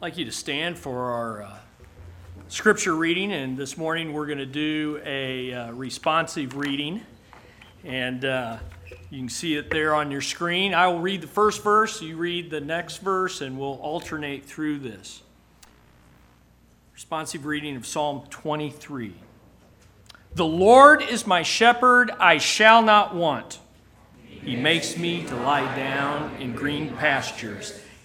I'd like you to stand for our uh, scripture reading, and this morning we're going to do a uh, responsive reading. And uh, you can see it there on your screen. I will read the first verse, you read the next verse, and we'll alternate through this. Responsive reading of Psalm 23. The Lord is my shepherd, I shall not want. He makes me to lie down in green pastures.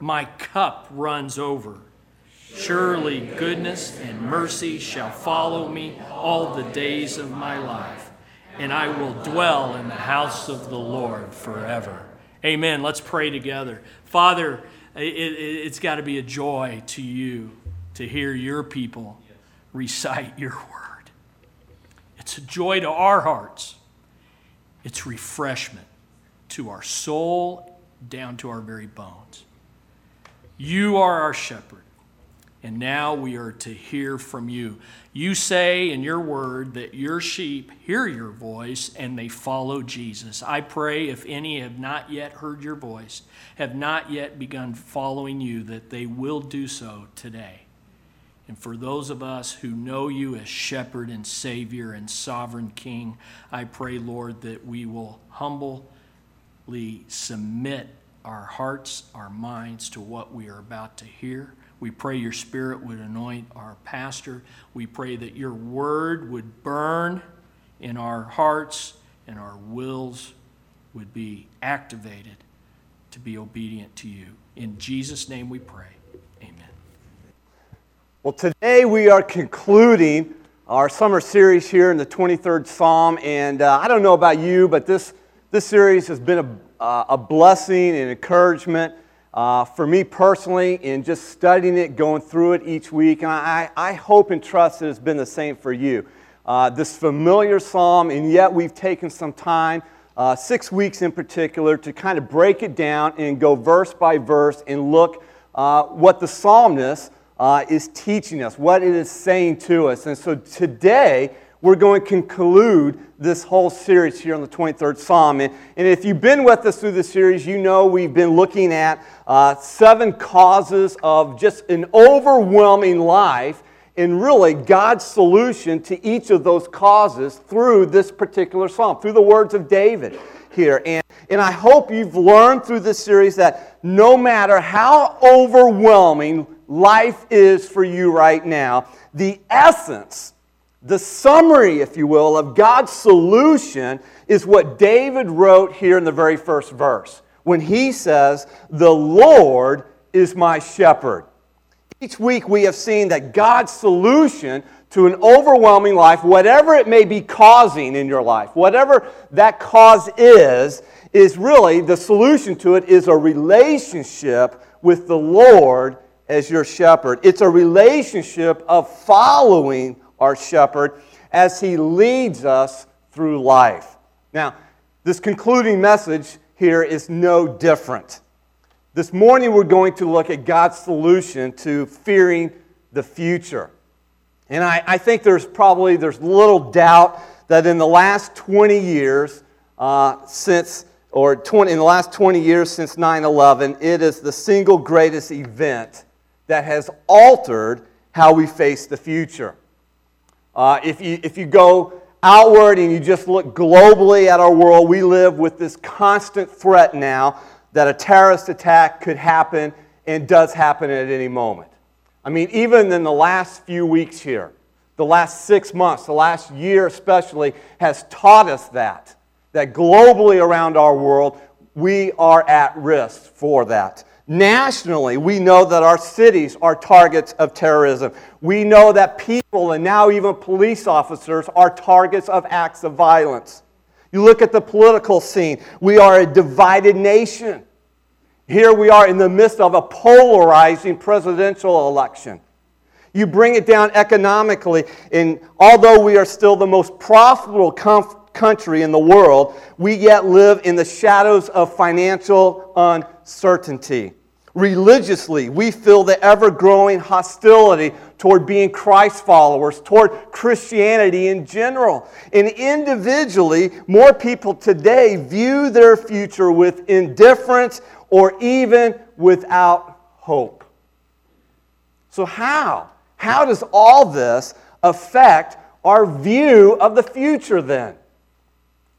My cup runs over. Surely goodness and mercy shall follow me all the days of my life, and I will dwell in the house of the Lord forever. Amen. Let's pray together. Father, it, has it, got to be a joy to you to hear your people recite your word. It's a joy to our hearts, it's refreshment to our soul, down to our very bones. You are our shepherd, and now we are to hear from you. You say in your word that your sheep hear your voice and they follow Jesus. I pray if any have not yet heard your voice, have not yet begun following you, that they will do so today. And for those of us who know you as shepherd and savior and sovereign king, I pray, Lord, that we will humbly submit our hearts, our minds to what we are about to hear. We pray your spirit would anoint our pastor. We pray that your word would burn in our hearts and our wills would be activated to be obedient to you. In Jesus' name we pray. Amen. Well, today we are concluding our summer series here in the 23rd Psalm. And uh, I don't know about you, but this, this series has been a, uh, a blessing and encouragement uh, for me personally in just studying it, going through it each week. And I, I hope and trust that it's been the same for you. Uh, this familiar psalm, and yet we've taken some time, uh, six weeks in particular, to kind of break it down and go verse by verse and look uh, what the psalmist uh, is teaching us, what it is saying to us. And so today, we're going to conclude this whole series here on the 23rd Psalm. And, and if you've been with us through the series, you know we've been looking at uh, seven causes of just an overwhelming life and really God's solution to each of those causes through this particular psalm, through the words of David here. And, and I hope you've learned through this series that no matter how overwhelming life is for you right now, the essence, the summary, if you will, of God's solution is what David wrote here in the very first verse when he says, The Lord is my shepherd. Each week we have seen that God's solution to an overwhelming life, whatever it may be causing in your life, whatever that cause is, is really the solution to it is a relationship with the Lord as your shepherd. It's a relationship of following our shepherd as he leads us through life. Now, this concluding message here is no different. This morning we're going to look at God's solution to fearing the future. And I, I think there's probably there's little doubt that in the last 20 years uh, since or 20, in the last 20 years since 9-11 it is the single greatest event that has altered how we face the future. Uh, if, you, if you go outward and you just look globally at our world, we live with this constant threat now that a terrorist attack could happen and does happen at any moment. I mean, even in the last few weeks here, the last six months, the last year especially, has taught us that. That globally around our world, we are at risk for that. Nationally, we know that our cities are targets of terrorism. We know that people and now even police officers are targets of acts of violence. You look at the political scene, we are a divided nation. Here we are in the midst of a polarizing presidential election. You bring it down economically, and although we are still the most profitable country in the world, we yet live in the shadows of financial uncertainty. Religiously, we feel the ever growing hostility toward being Christ followers, toward Christianity in general. And individually, more people today view their future with indifference or even without hope. So, how? How does all this affect our view of the future then?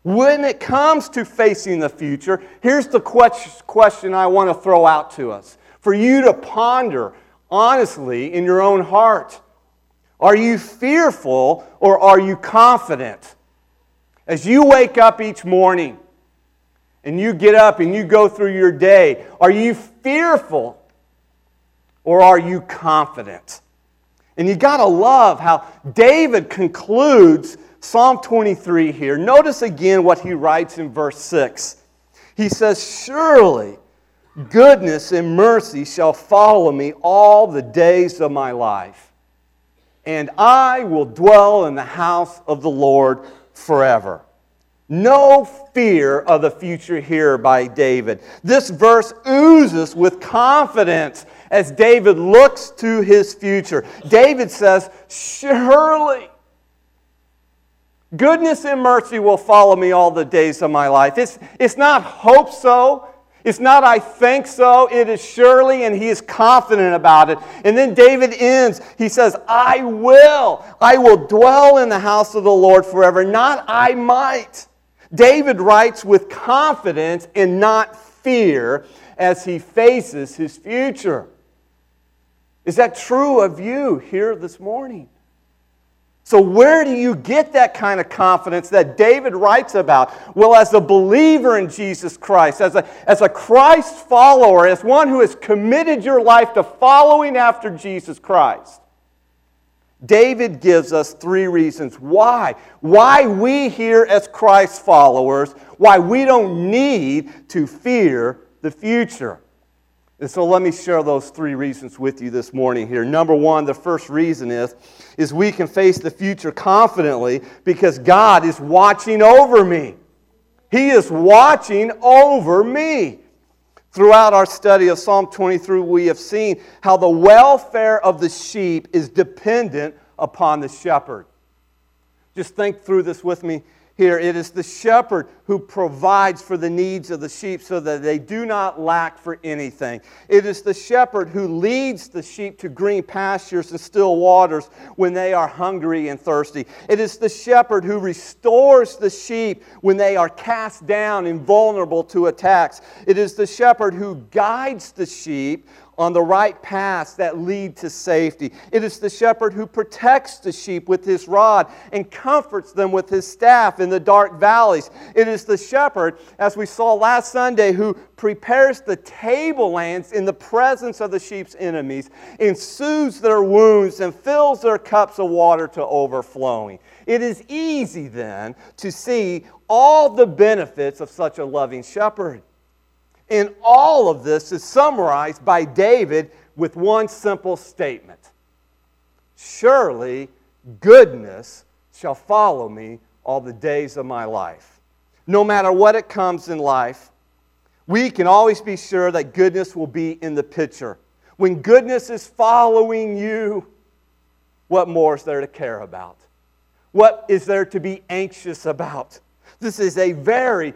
When it comes to facing the future, here's the question I want to throw out to us for you to ponder honestly in your own heart. Are you fearful or are you confident? As you wake up each morning and you get up and you go through your day, are you fearful or are you confident? And you got to love how David concludes Psalm 23 here. Notice again what he writes in verse 6. He says, Surely goodness and mercy shall follow me all the days of my life, and I will dwell in the house of the Lord forever. No fear of the future here by David. This verse oozes with confidence as David looks to his future. David says, Surely Goodness and mercy will follow me all the days of my life. It's, it's not hope so. It's not I think so. It is surely, and he is confident about it. And then David ends. He says, I will. I will dwell in the house of the Lord forever. Not I might. David writes with confidence and not fear as he faces his future. Is that true of you here this morning? So, where do you get that kind of confidence that David writes about? Well, as a believer in Jesus Christ, as a, as a Christ follower, as one who has committed your life to following after Jesus Christ, David gives us three reasons why. Why we here as Christ followers, why we don't need to fear the future. And so let me share those three reasons with you this morning here. Number one, the first reason is, is we can face the future confidently because God is watching over me. He is watching over me. Throughout our study of Psalm 23, we have seen how the welfare of the sheep is dependent upon the shepherd. Just think through this with me here. It is the shepherd who provides for the needs of the sheep so that they do not lack for anything. It is the shepherd who leads the sheep to green pastures and still waters when they are hungry and thirsty. It is the shepherd who restores the sheep when they are cast down and vulnerable to attacks. It is the shepherd who guides the sheep on the right paths that lead to safety. It is the shepherd who protects the sheep with his rod and comforts them with his staff in the dark valleys. It is the shepherd, as we saw last Sunday, who prepares the tablelands in the presence of the sheep's enemies and soothes their wounds and fills their cups of water to overflowing. It is easy then to see all the benefits of such a loving shepherd. And all of this is summarized by David with one simple statement Surely goodness shall follow me all the days of my life. No matter what it comes in life, we can always be sure that goodness will be in the picture. When goodness is following you, what more is there to care about? What is there to be anxious about? This is a very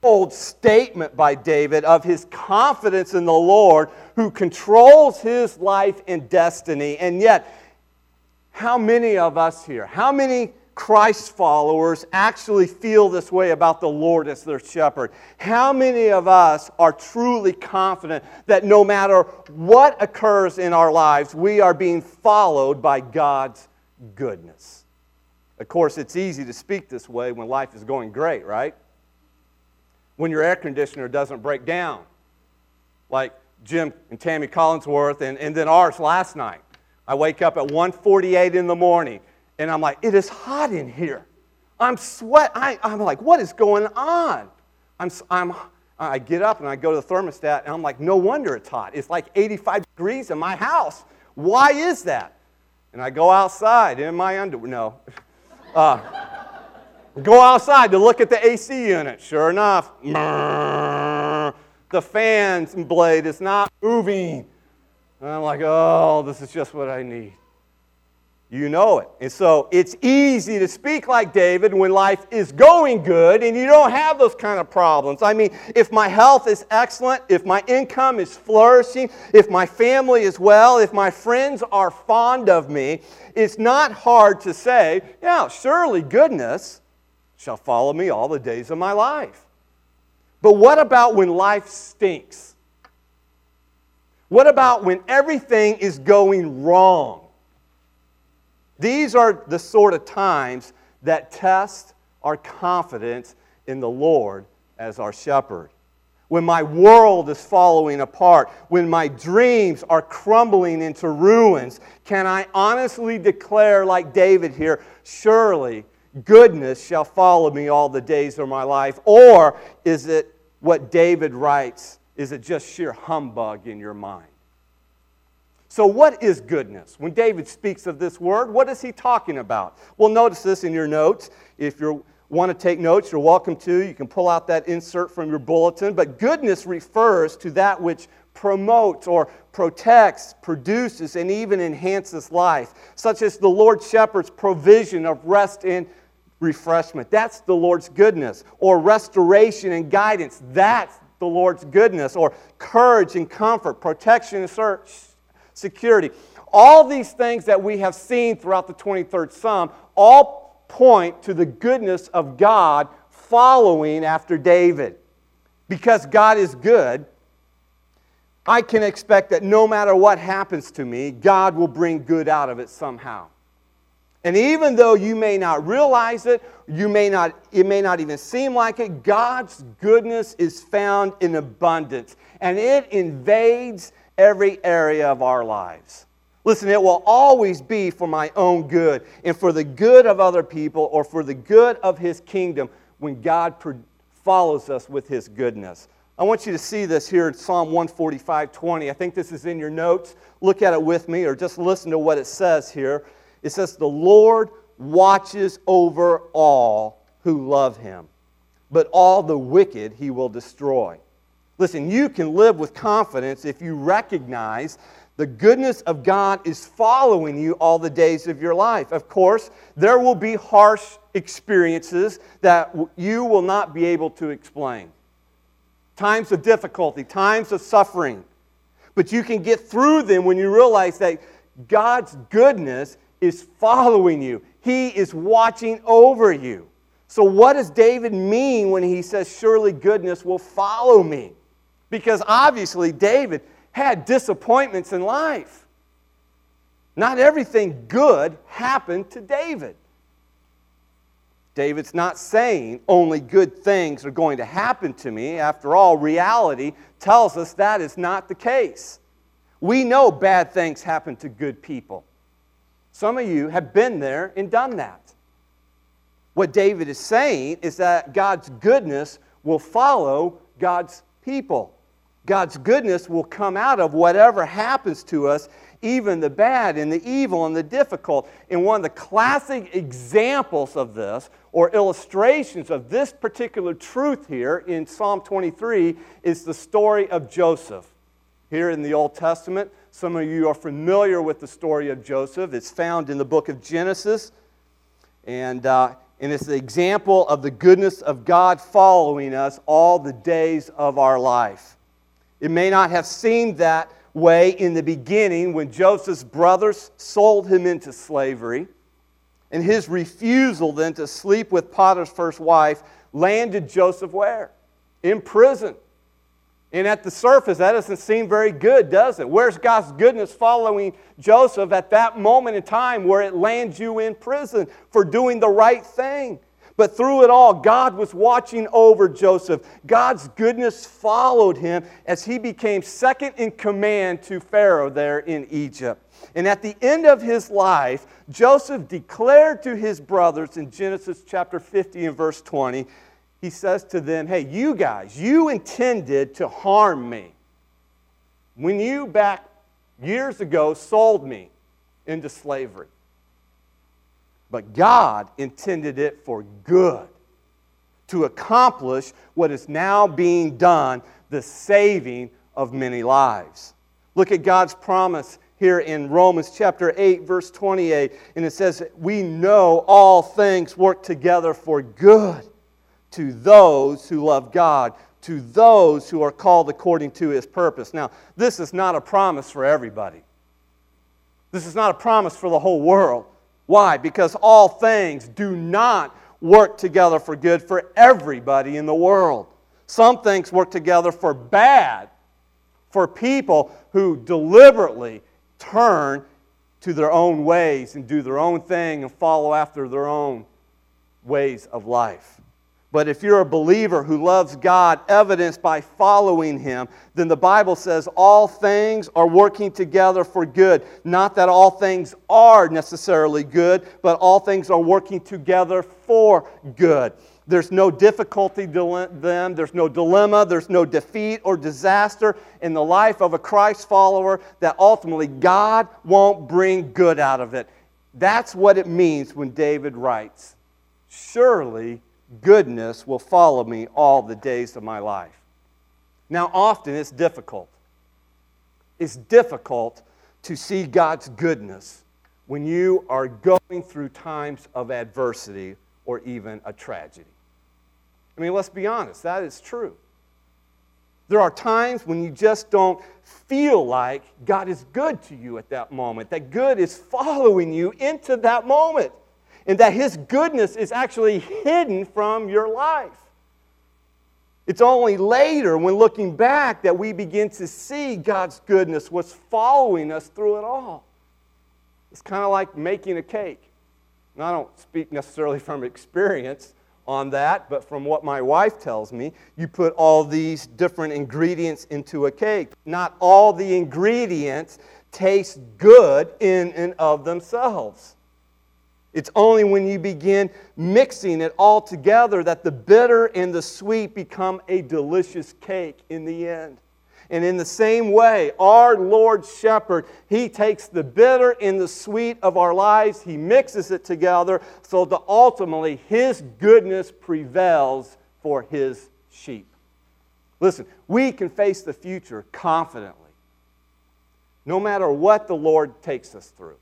bold statement by David of his confidence in the Lord who controls his life and destiny. And yet, how many of us here, how many Christ followers actually feel this way about the Lord as their shepherd? How many of us are truly confident that no matter what occurs in our lives, we are being followed by God's goodness? Of course, it's easy to speak this way when life is going great, right? When your air conditioner doesn't break down, like Jim and Tammy Collinsworth and, and then ours last night. I wake up at 1.48 in the morning, and I'm like, it is hot in here. I'm sweat. I, I'm like, what is going on? I'm, I'm, I get up and I go to the thermostat, and I'm like, no wonder it's hot. It's like 85 degrees in my house. Why is that? And I go outside in my underwear. No. Uh, go outside to look at the AC unit. Sure enough, the fan blade is not moving. And I'm like, oh, this is just what I need. You know it. And so it's easy to speak like David when life is going good and you don't have those kind of problems. I mean, if my health is excellent, if my income is flourishing, if my family is well, if my friends are fond of me, it's not hard to say, yeah, surely goodness shall follow me all the days of my life. But what about when life stinks? What about when everything is going wrong? These are the sort of times that test our confidence in the Lord as our shepherd. When my world is falling apart, when my dreams are crumbling into ruins, can I honestly declare, like David here, surely goodness shall follow me all the days of my life? Or is it what David writes? Is it just sheer humbug in your mind? So, what is goodness? When David speaks of this word, what is he talking about? Well, notice this in your notes. If you want to take notes, you're welcome to. You can pull out that insert from your bulletin. But goodness refers to that which promotes or protects, produces, and even enhances life, such as the Lord Shepherd's provision of rest and refreshment. That's the Lord's goodness. Or restoration and guidance. That's the Lord's goodness. Or courage and comfort, protection and search security. All these things that we have seen throughout the 23rd Psalm all point to the goodness of God following after David. Because God is good, I can expect that no matter what happens to me, God will bring good out of it somehow. And even though you may not realize it, you may not, it may not even seem like it, God's goodness is found in abundance. And it invades every area of our lives. Listen, it will always be for my own good and for the good of other people or for the good of His kingdom when God follows us with His goodness. I want you to see this here in Psalm 145 20. I think this is in your notes. Look at it with me or just listen to what it says here. It says, The Lord watches over all who love Him, but all the wicked He will destroy. Listen, you can live with confidence if you recognize the goodness of God is following you all the days of your life. Of course, there will be harsh experiences that you will not be able to explain. Times of difficulty, times of suffering. But you can get through them when you realize that God's goodness is following you, He is watching over you. So, what does David mean when he says, Surely goodness will follow me? Because obviously, David had disappointments in life. Not everything good happened to David. David's not saying only good things are going to happen to me. After all, reality tells us that is not the case. We know bad things happen to good people. Some of you have been there and done that. What David is saying is that God's goodness will follow God's people. God's goodness will come out of whatever happens to us, even the bad and the evil and the difficult. And one of the classic examples of this, or illustrations of this particular truth here in Psalm 23, is the story of Joseph. Here in the Old Testament, some of you are familiar with the story of Joseph. It's found in the book of Genesis. And, uh, and it's the example of the goodness of God following us all the days of our life. It may not have seemed that way in the beginning when Joseph's brothers sold him into slavery. And his refusal then to sleep with Potiphar's first wife landed Joseph where? In prison. And at the surface, that doesn't seem very good, does it? Where's God's goodness following Joseph at that moment in time where it lands you in prison for doing the right thing? But through it all, God was watching over Joseph. God's goodness followed him as he became second in command to Pharaoh there in Egypt. And at the end of his life, Joseph declared to his brothers in Genesis chapter 50 and verse 20, he says to them, Hey, you guys, you intended to harm me. When you back years ago sold me, into slavery. But God intended it for good to accomplish what is now being done the saving of many lives. Look at God's promise here in Romans chapter 8, verse 28, and it says, We know all things work together for good to those who love God, to those who are called according to his purpose. Now, this is not a promise for everybody. This is not a promise for the whole world. Why? Because all things do not work together for good for everybody in the world. Some things work together for bad for people who deliberately turn to their own ways and do their own thing and follow after their own ways of life. But if you're a believer who loves God, evidenced by following Him, then the Bible says all things are working together for good. Not that all things are necessarily good, but all things are working together for good. There's no difficulty to them, there's no dilemma, there's no defeat or disaster in the life of a Christ follower that ultimately God won't bring good out of it. That's what it means when David writes, Surely goodness will follow me all the days of my life. Now, often it's difficult. It's difficult to see God's goodness when you are going through times of adversity or even a tragedy. I mean, let's be honest, that is true. There are times when you just don't feel like God is good to you at that moment, that good is following you into that moment and that His goodness is actually hidden from your life. It's only later, when looking back, that we begin to see God's goodness what's following us through it all. It's kind of like making a cake. And I don't speak necessarily from experience on that, but from what my wife tells me, you put all these different ingredients into a cake. Not all the ingredients taste good in and of themselves. It's only when you begin mixing it all together that the bitter and the sweet become a delicious cake in the end. And in the same way, our Lord Shepherd, He takes the bitter and the sweet of our lives, He mixes it together so that ultimately His goodness prevails for His sheep. Listen, we can face the future confidently, no matter what the Lord takes us through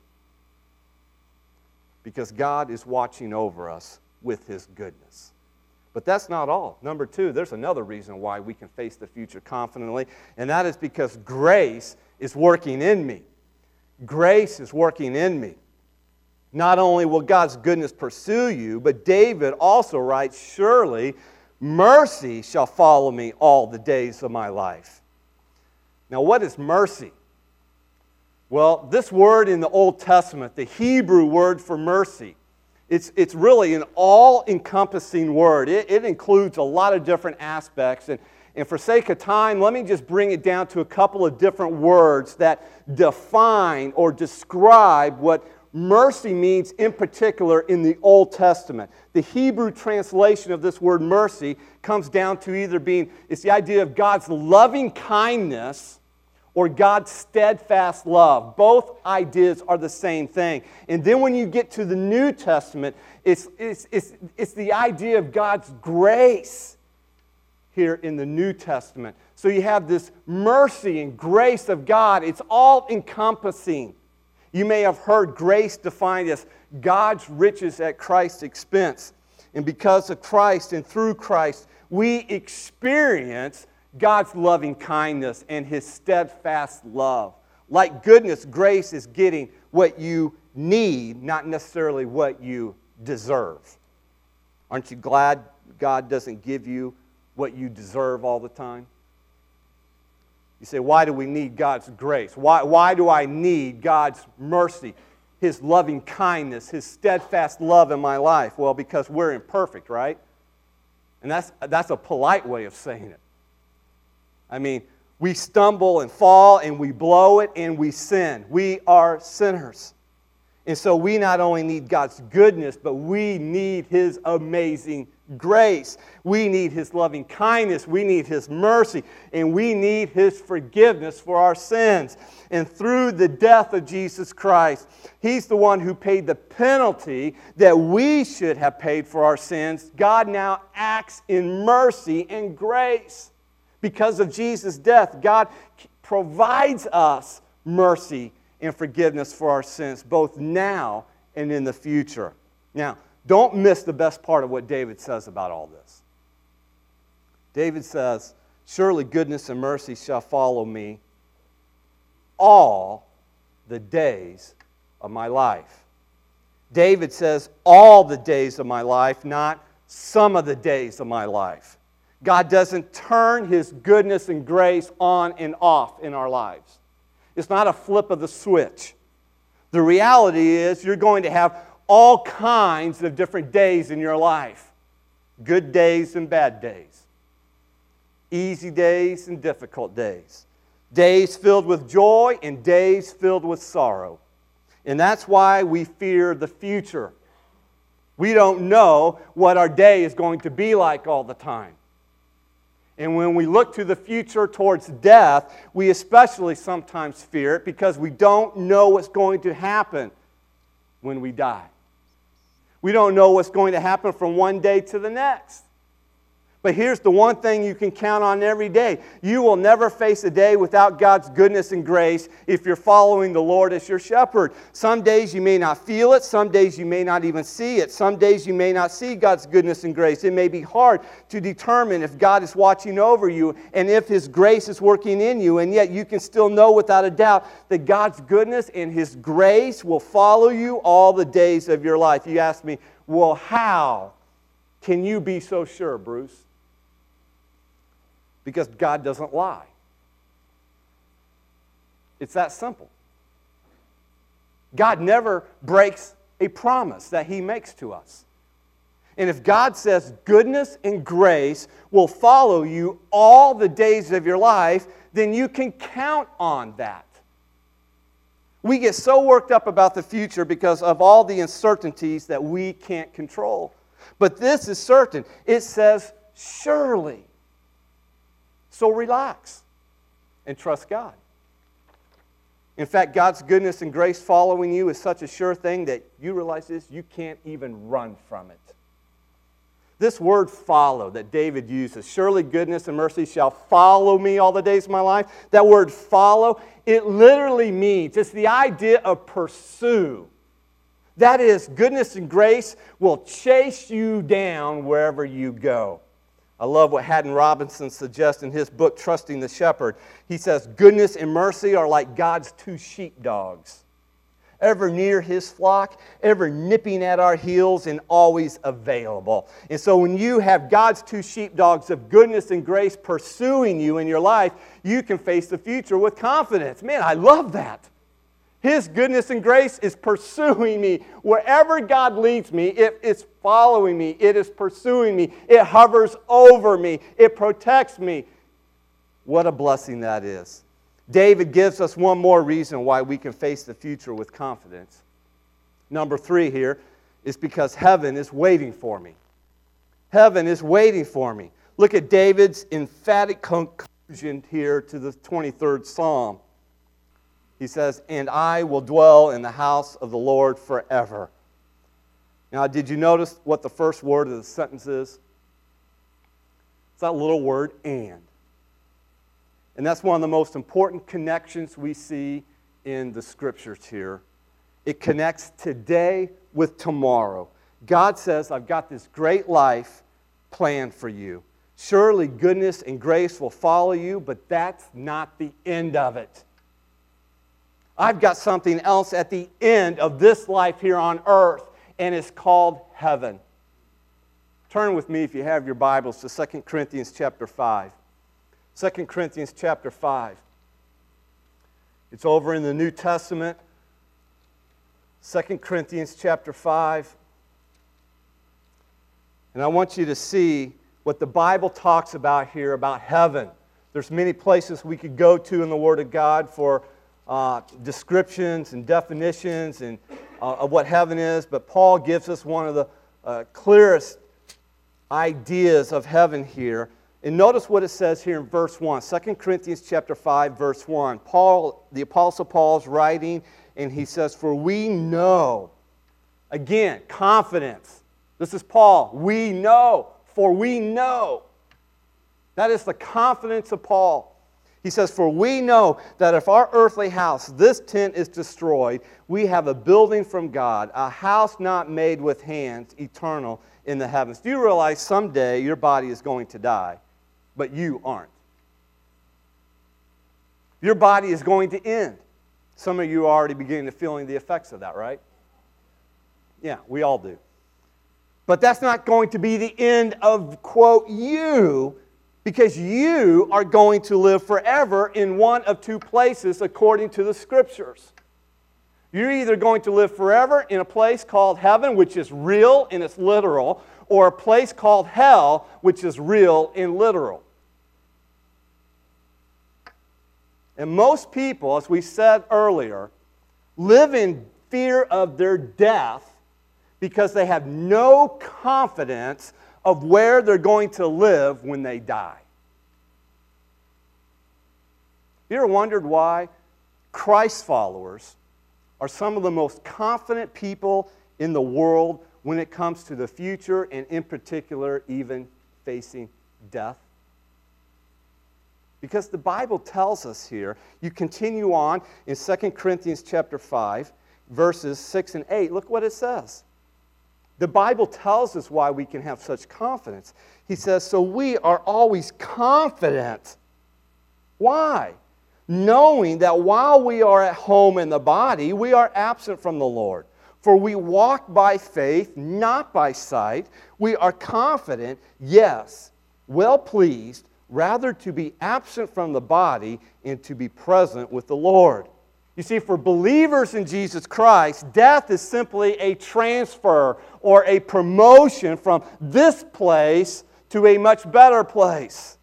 because God is watching over us with His goodness. But that's not all. Number two, there's another reason why we can face the future confidently, and that is because grace is working in me. Grace is working in me. Not only will God's goodness pursue you, but David also writes, Surely mercy shall follow me all the days of my life. Now, what is mercy? Well, this word in the Old Testament, the Hebrew word for mercy, it's, it's really an all encompassing word. It, it includes a lot of different aspects. And, and for sake of time, let me just bring it down to a couple of different words that define or describe what mercy means in particular in the Old Testament. The Hebrew translation of this word mercy comes down to either being it's the idea of God's loving kindness or God's steadfast love. Both ideas are the same thing. And then when you get to the New Testament, it's, it's, it's, it's the idea of God's grace here in the New Testament. So you have this mercy and grace of God, it's all encompassing. You may have heard grace defined as God's riches at Christ's expense. And because of Christ and through Christ, we experience God's loving kindness and his steadfast love. Like goodness, grace is getting what you need, not necessarily what you deserve. Aren't you glad God doesn't give you what you deserve all the time? You say, why do we need God's grace? Why, why do I need God's mercy, His loving kindness, His steadfast love in my life? Well, because we're imperfect, right? And that's, that's a polite way of saying it. I mean, we stumble and fall and we blow it and we sin. We are sinners. And so we not only need God's goodness, but we need His amazing grace. We need His loving kindness. We need His mercy. And we need His forgiveness for our sins. And through the death of Jesus Christ, He's the one who paid the penalty that we should have paid for our sins. God now acts in mercy and grace. Because of Jesus' death, God provides us mercy and forgiveness for our sins, both now and in the future. Now, don't miss the best part of what David says about all this. David says, Surely goodness and mercy shall follow me all the days of my life. David says, All the days of my life, not some of the days of my life. God doesn't turn his goodness and grace on and off in our lives. It's not a flip of the switch. The reality is, you're going to have all kinds of different days in your life good days and bad days, easy days and difficult days, days filled with joy and days filled with sorrow. And that's why we fear the future. We don't know what our day is going to be like all the time. And when we look to the future towards death, we especially sometimes fear it because we don't know what's going to happen when we die. We don't know what's going to happen from one day to the next. But here's the one thing you can count on every day you will never face a day without God's goodness and grace if you're following the Lord as your shepherd. Some days you may not feel it, some days you may not even see it, some days you may not see God's goodness and grace. It may be hard to determine if God is watching over you and if His grace is working in you, and yet you can still know without a doubt that God's goodness and His grace will follow you all the days of your life. You ask me, well, how can you be so sure, Bruce? Because God doesn't lie. It's that simple. God never breaks a promise that He makes to us. And if God says goodness and grace will follow you all the days of your life, then you can count on that. We get so worked up about the future because of all the uncertainties that we can't control. But this is certain. It says, surely. So relax and trust God. In fact, God's goodness and grace following you is such a sure thing that you realize this, you can't even run from it. This word follow that David uses, surely goodness and mercy shall follow me all the days of my life. That word follow, it literally means, it's the idea of pursue. That is, goodness and grace will chase you down wherever you go. I love what Haddon Robinson suggests in his book, Trusting the Shepherd. He says, Goodness and mercy are like God's two sheepdogs, ever near his flock, ever nipping at our heels, and always available. And so when you have God's two sheepdogs of goodness and grace pursuing you in your life, you can face the future with confidence. Man, I love that. His goodness and grace is pursuing me. Wherever God leads me, it is following me, it is pursuing me, it hovers over me, it protects me. What a blessing that is. David gives us one more reason why we can face the future with confidence. Number three here is because heaven is waiting for me. Heaven is waiting for me. Look at David's emphatic conclusion here to the 23rd Psalm. He says, And I will dwell in the house of the Lord forever. Now, did you notice what the first word of the sentence is? It's that little word, and. And that's one of the most important connections we see in the scriptures here. It connects today with tomorrow. God says, I've got this great life planned for you. Surely goodness and grace will follow you, but that's not the end of it. I've got something else at the end of this life here on earth, and it's called heaven. Turn with me, if you have your Bibles, to 2 Corinthians chapter 5. 2 Corinthians chapter 5. It's over in the New Testament. 2 Corinthians chapter 5. And I want you to see what the Bible talks about here about heaven. There's many places we could go to in the Word of God for uh, descriptions and definitions and uh, of what heaven is, but Paul gives us one of the uh, clearest ideas of heaven here. And notice what it says here in verse 1, 2 Corinthians chapter 5, verse 1. Paul, the Apostle Paul is writing, and he says, For we know, again, confidence. This is Paul. We know, for we know. That is the confidence of Paul. He says, For we know that if our earthly house, this tent, is destroyed, we have a building from God, a house not made with hands, eternal in the heavens. Do you realize someday your body is going to die, but you aren't? Your body is going to end. Some of you are already beginning to feeling the effects of that, right? Yeah, we all do. But that's not going to be the end of, quote, you because you are going to live forever in one of two places according to the scriptures. You're either going to live forever in a place called heaven, which is real and it's literal, or a place called hell, which is real and literal. And most people, as we said earlier, live in fear of their death because they have no confidence of where they're going to live when they die. You ever wondered why Christ followers are some of the most confident people in the world when it comes to the future and, in particular, even facing death? Because the Bible tells us here, you continue on in 2 Corinthians chapter 5, verses 6 and 8. Look what it says. The Bible tells us why we can have such confidence. He says, So we are always confident. Why? Knowing that while we are at home in the body, we are absent from the Lord. For we walk by faith, not by sight. We are confident, yes, well pleased, rather to be absent from the body and to be present with the Lord. You see, for believers in Jesus Christ, death is simply a transfer or a promotion from this place to a much better place.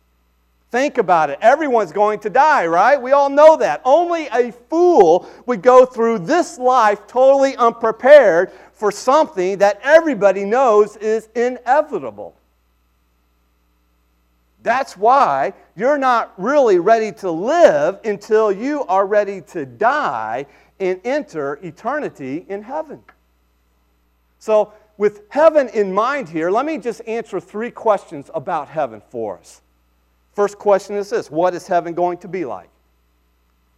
Think about it. Everyone's going to die, right? We all know that. Only a fool would go through this life totally unprepared for something that everybody knows is inevitable. That's why you're not really ready to live until you are ready to die and enter eternity in heaven. So, with heaven in mind here, let me just answer three questions about heaven for us. First question is this What is heaven going to be like?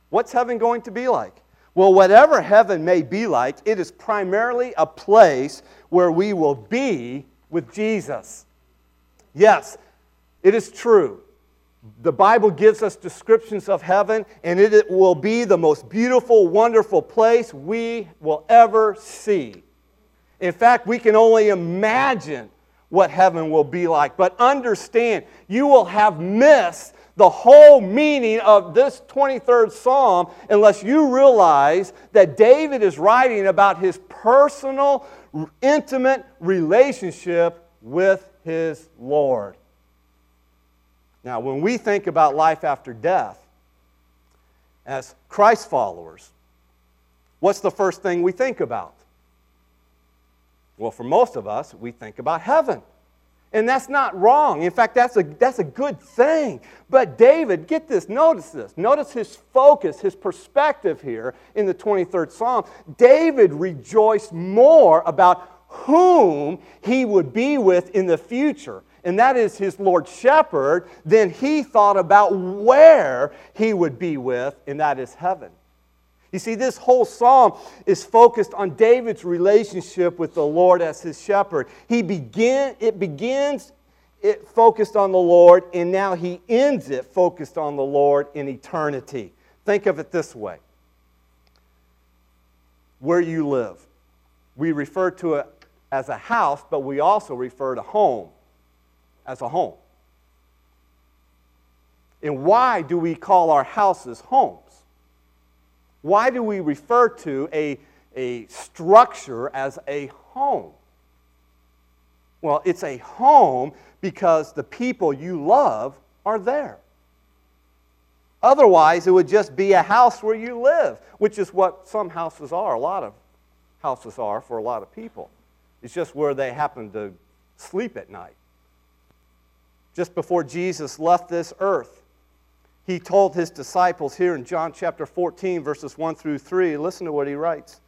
What's heaven going to be like? Well, whatever heaven may be like, it is primarily a place where we will be with Jesus. Yes, it is true. The Bible gives us descriptions of heaven, and it will be the most beautiful, wonderful place we will ever see. In fact, we can only imagine what heaven will be like. But understand, you will have missed the whole meaning of this 23rd Psalm unless you realize that David is writing about his personal, intimate relationship with his Lord. Now, when we think about life after death, as Christ followers, what's the first thing we think about? Well, for most of us, we think about heaven. And that's not wrong. In fact, that's a, that's a good thing. But David, get this, notice this. Notice his focus, his perspective here in the 23rd Psalm. David rejoiced more about whom he would be with in the future and that is his Lord Shepherd, then he thought about where he would be with, and that is heaven. You see, this whole psalm is focused on David's relationship with the Lord as his shepherd. He begin, it begins it focused on the Lord, and now he ends it focused on the Lord in eternity. Think of it this way where you live. We refer to it as a house, but we also refer to home as a home. And why do we call our houses homes? Why do we refer to a, a structure as a home? Well, it's a home because the people you love are there. Otherwise, it would just be a house where you live, which is what some houses are, a lot of houses are for a lot of people. It's just where they happen to sleep at night. Just before Jesus left this earth, he told his disciples here in John chapter 14, verses 1 through 3, listen to what he writes.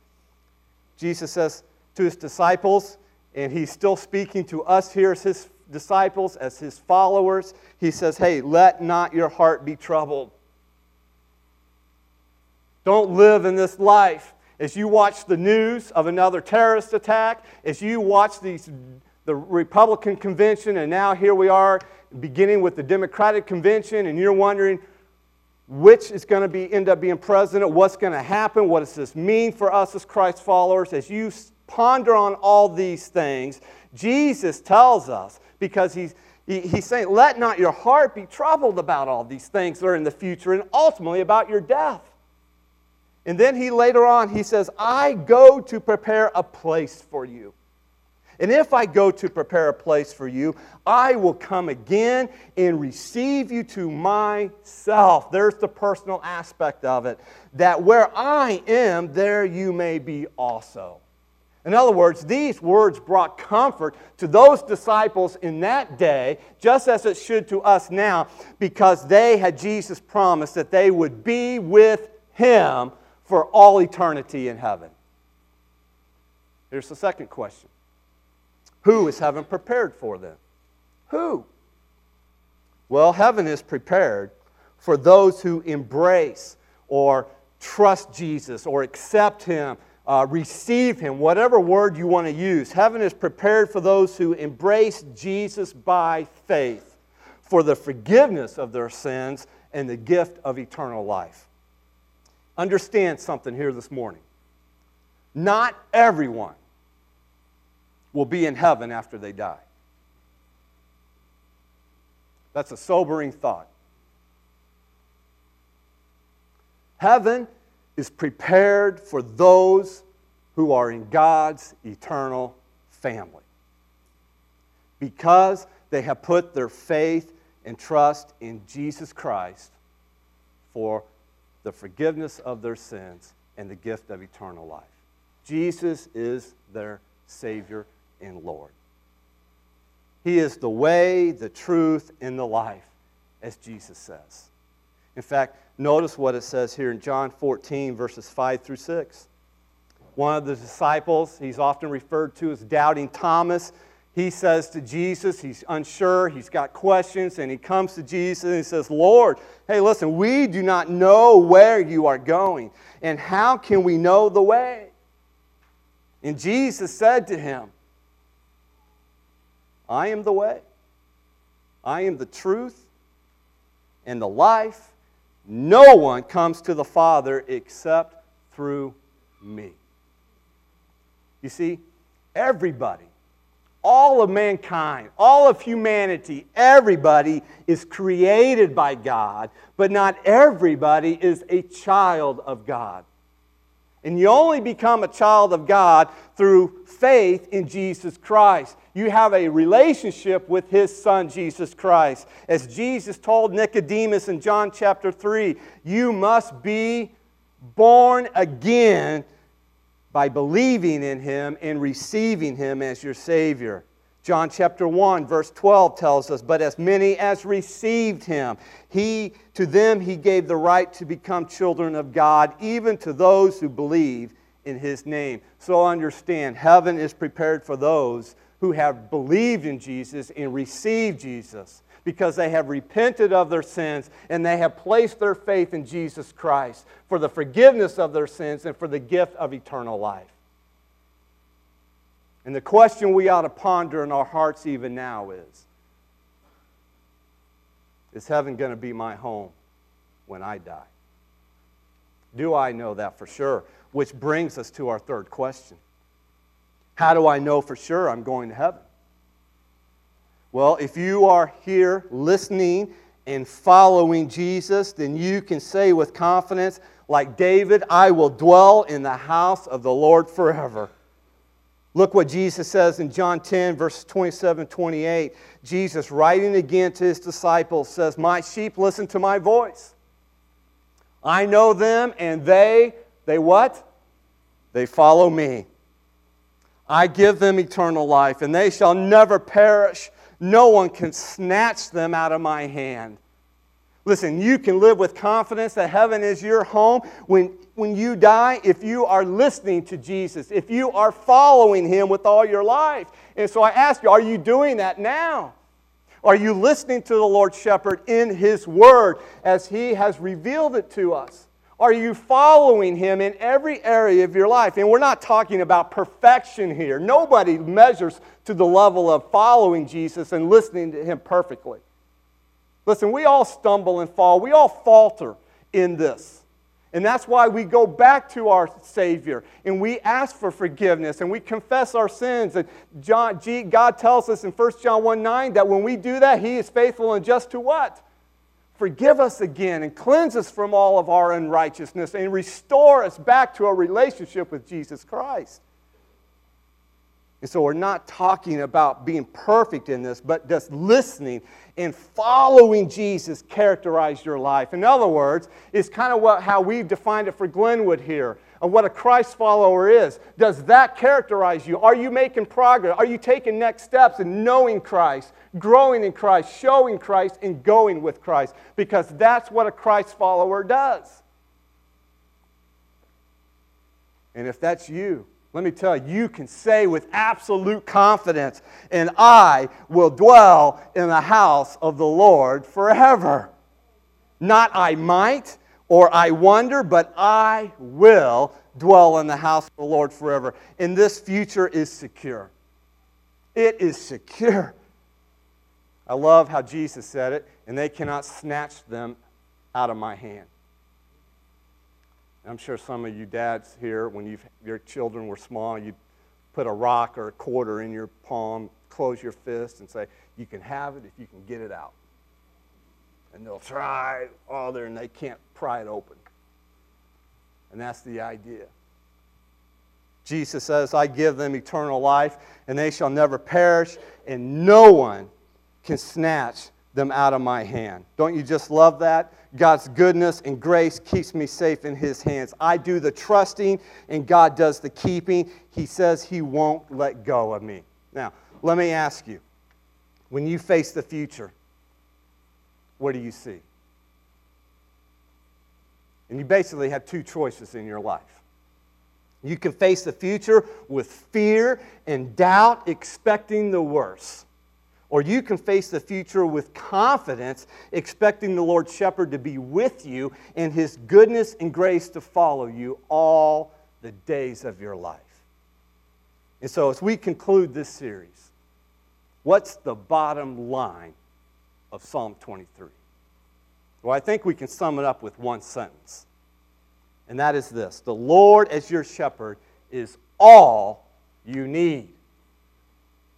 Jesus says to his disciples, and he's still speaking to us here as his disciples, as his followers. He says, Hey, let not your heart be troubled. Don't live in this life. As you watch the news of another terrorist attack, as you watch these, the Republican convention, and now here we are beginning with the Democratic convention, and you're wondering which is going to be, end up being president, what's going to happen, what does this mean for us as Christ followers. As you ponder on all these things, Jesus tells us, because he's, he, he's saying, let not your heart be troubled about all these things that are in the future and ultimately about your death. And then he later on, he says, I go to prepare a place for you. And if I go to prepare a place for you, I will come again and receive you to myself. There's the personal aspect of it. That where I am, there you may be also. In other words, these words brought comfort to those disciples in that day, just as it should to us now, because they had Jesus promised that they would be with him for all eternity in heaven. Here's the second question Who is heaven prepared for then? Who? Well, heaven is prepared for those who embrace or trust Jesus or accept him uh, receive him, whatever word you want to use. Heaven is prepared for those who embrace Jesus by faith for the forgiveness of their sins and the gift of eternal life. Understand something here this morning. Not everyone will be in heaven after they die. That's a sobering thought. Heaven is prepared for those who are in God's eternal family. Because they have put their faith and trust in Jesus Christ for the forgiveness of their sins and the gift of eternal life. Jesus is their Savior and Lord. He is the way, the truth, and the life, as Jesus says. In fact, notice what it says here in John 14, verses 5 through 6. One of the disciples, he's often referred to as doubting Thomas, he says to Jesus, he's unsure, he's got questions, and he comes to Jesus and he says, Lord, hey, listen, we do not know where you are going, and how can we know the way? And Jesus said to him, I am the way, I am the truth, and the life. No one comes to the Father except through me. You see, everybody, all of mankind, all of humanity, everybody is created by God, but not everybody is a child of God. And you only become a child of God through faith in Jesus Christ. You have a relationship with his son, Jesus Christ. As Jesus told Nicodemus in John chapter 3, you must be born again by believing in him and receiving him as your Savior. John chapter 1 verse 12 tells us, "But as many as received him, he to them he gave the right to become children of God, even to those who believe in his name." So understand, heaven is prepared for those who have believed in Jesus and received Jesus because they have repented of their sins and they have placed their faith in Jesus Christ for the forgiveness of their sins and for the gift of eternal life. And the question we ought to ponder in our hearts even now is Is heaven going to be my home when I die? Do I know that for sure? Which brings us to our third question How do I know for sure I'm going to heaven? Well, if you are here listening and following Jesus, then you can say with confidence, like David, I will dwell in the house of the Lord forever. Look what Jesus says in John 10, verses 27 28. Jesus, writing again to his disciples, says, My sheep listen to my voice. I know them, and they, they what? They follow me. I give them eternal life, and they shall never perish. No one can snatch them out of my hand. Listen, you can live with confidence that heaven is your home when, when you die if you are listening to Jesus, if you are following him with all your life. And so I ask you, are you doing that now? Are you listening to the Lord Shepherd in his word as he has revealed it to us? Are you following him in every area of your life? And we're not talking about perfection here. Nobody measures to the level of following Jesus and listening to him perfectly. Listen, we all stumble and fall. We all falter in this. And that's why we go back to our Savior and we ask for forgiveness and we confess our sins. And John, God tells us in 1 John 1 9 that when we do that, He is faithful and just to what? Forgive us again and cleanse us from all of our unrighteousness and restore us back to a relationship with Jesus Christ. And so we're not talking about being perfect in this, but just listening and following Jesus characterize your life. In other words, it's kind of what, how we've defined it for Glenwood here of what a Christ follower is. Does that characterize you? Are you making progress? Are you taking next steps in knowing Christ, growing in Christ, showing Christ, and going with Christ? Because that's what a Christ follower does. And if that's you, let me tell you, you can say with absolute confidence, and I will dwell in the house of the Lord forever. Not I might or I wonder, but I will dwell in the house of the Lord forever. And this future is secure. It is secure. I love how Jesus said it, and they cannot snatch them out of my hand. I'm sure some of you dads here, when your children were small, you'd put a rock or a quarter in your palm, close your fist, and say, You can have it if you can get it out. And they'll try all there, and they can't pry it open. And that's the idea. Jesus says, I give them eternal life, and they shall never perish, and no one can snatch them out of my hand. Don't you just love that? God's goodness and grace keeps me safe in His hands. I do the trusting, and God does the keeping. He says He won't let go of me. Now, let me ask you when you face the future, what do you see? And you basically have two choices in your life. You can face the future with fear and doubt, expecting the worst. Or you can face the future with confidence, expecting the Lord Shepherd to be with you and his goodness and grace to follow you all the days of your life. And so, as we conclude this series, what's the bottom line of Psalm 23? Well, I think we can sum it up with one sentence. And that is this The Lord, as your shepherd, is all you need.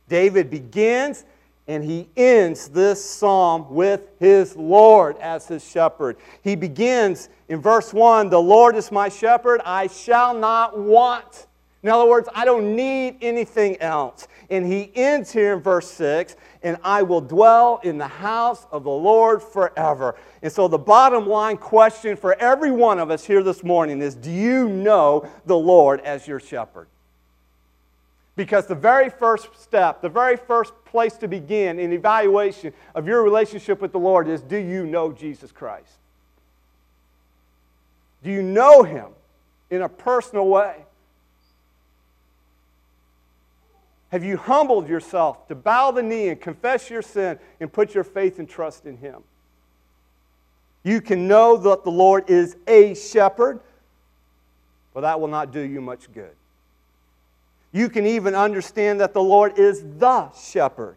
David begins and he ends this psalm with his Lord as his shepherd. He begins in verse 1 The Lord is my shepherd, I shall not want. In other words, I don't need anything else. And he ends here in verse 6 and I will dwell in the house of the Lord forever. And so, the bottom line question for every one of us here this morning is Do you know the Lord as your shepherd? Because the very first step, the very first place to begin in evaluation of your relationship with the Lord is do you know Jesus Christ? Do you know him in a personal way? Have you humbled yourself to bow the knee and confess your sin and put your faith and trust in him? You can know that the Lord is a shepherd, but that will not do you much good. You can even understand that the Lord is the shepherd,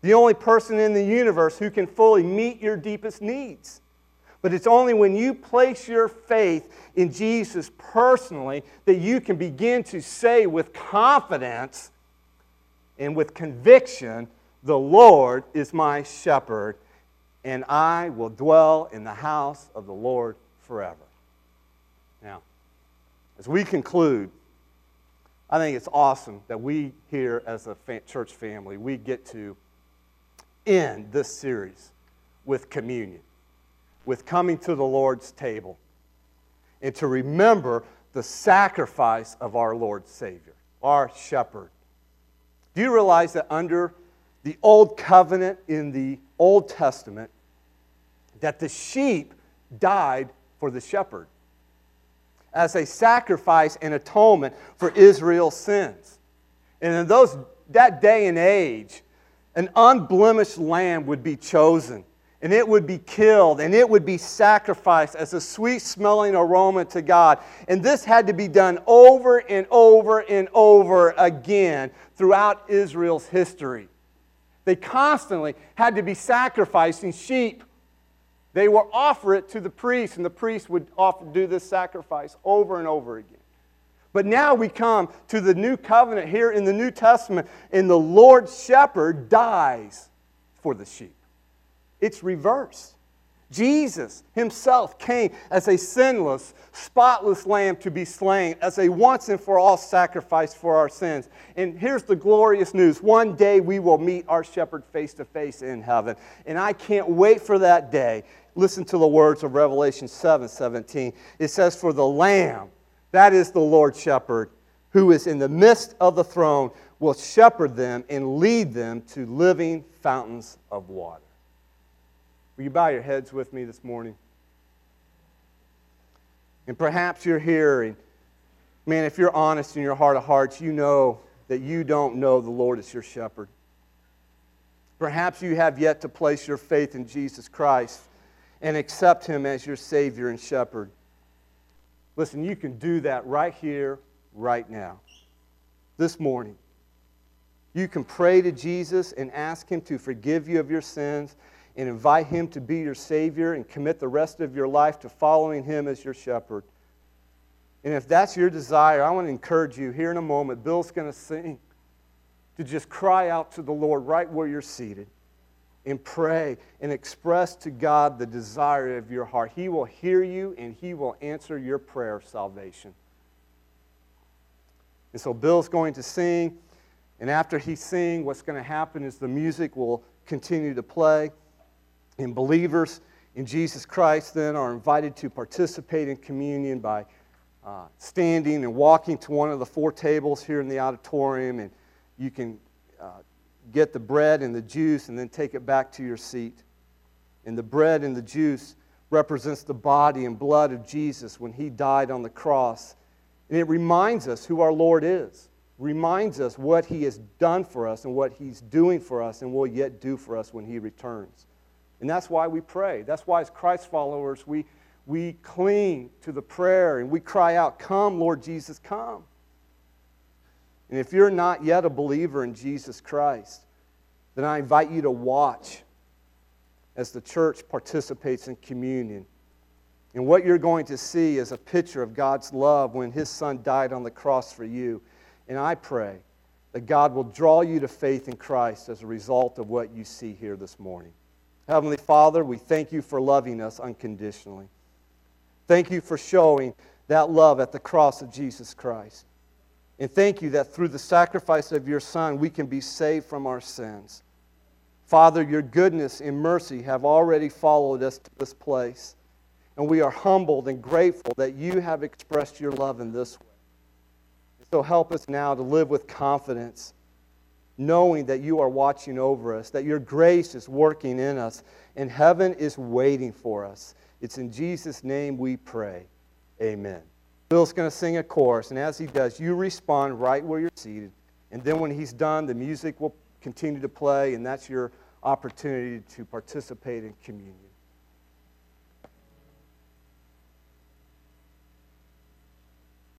the only person in the universe who can fully meet your deepest needs. But it's only when you place your faith in Jesus personally that you can begin to say with confidence and with conviction, The Lord is my shepherd, and I will dwell in the house of the Lord forever. Now, as we conclude, I think it's awesome that we here as a church family, we get to end this series with communion, with coming to the Lord's table, and to remember the sacrifice of our Lord Savior. our shepherd. Do you realize that under the old covenant in the Old Testament, that the sheep died for the shepherd as a sacrifice and atonement for Israel's sins. And in those, that day and age, an unblemished lamb would be chosen and it would be killed and it would be sacrificed as a sweet smelling aroma to God. And this had to be done over and over and over again throughout Israel's history. They constantly had to be sacrificing sheep. They would offer it to the priest, and the priest would offer, do this sacrifice over and over again. But now we come to the new covenant here in the New Testament, and the Lord shepherd dies for the sheep. It's reversed. Jesus himself came as a sinless, spotless lamb to be slain, as a once and for all sacrifice for our sins. And here's the glorious news one day we will meet our shepherd face to face in heaven. And I can't wait for that day. Listen to the words of Revelation 7 17. It says, For the lamb, that is the Lord shepherd, who is in the midst of the throne, will shepherd them and lead them to living fountains of water. Will you bow your heads with me this morning? And perhaps you're here, and man, if you're honest in your heart of hearts, you know that you don't know the Lord as your shepherd. Perhaps you have yet to place your faith in Jesus Christ and accept Him as your Savior and shepherd. Listen, you can do that right here, right now, this morning. You can pray to Jesus and ask Him to forgive you of your sins and invite Him to be your Savior and commit the rest of your life to following Him as your shepherd. And if that's your desire, I want to encourage you here in a moment. Bill's going to sing to just cry out to the Lord right where you're seated and pray and express to God the desire of your heart. He will hear you and He will answer your prayer of salvation. And so Bill's going to sing. And after he sings, what's going to happen is the music will continue to play. And believers in Jesus Christ then are invited to participate in communion by uh, standing and walking to one of the four tables here in the auditorium, and you can uh, get the bread and the juice and then take it back to your seat. And the bread and the juice represents the body and blood of Jesus when he died on the cross. And it reminds us who our Lord is, reminds us what he has done for us and what he's doing for us and will yet do for us when he returns. And that's why we pray. That's why, as Christ followers, we, we cling to the prayer and we cry out, Come, Lord Jesus, come. And if you're not yet a believer in Jesus Christ, then I invite you to watch as the church participates in communion. And what you're going to see is a picture of God's love when His Son died on the cross for you. And I pray that God will draw you to faith in Christ as a result of what you see here this morning. Heavenly Father, we thank you for loving us unconditionally. Thank you for showing that love at the cross of Jesus Christ. And thank you that through the sacrifice of your Son, we can be saved from our sins. Father, your goodness and mercy have already followed us to this place. And we are humbled and grateful that you have expressed your love in this way. So help us now to live with confidence knowing that you are watching over us, that your grace is working in us, and heaven is waiting for us. It's in Jesus' name we pray. Amen. Bill's going to sing a chorus, and as he does, you respond right where you're seated. And then when he's done, the music will continue to play, and that's your opportunity to participate in communion.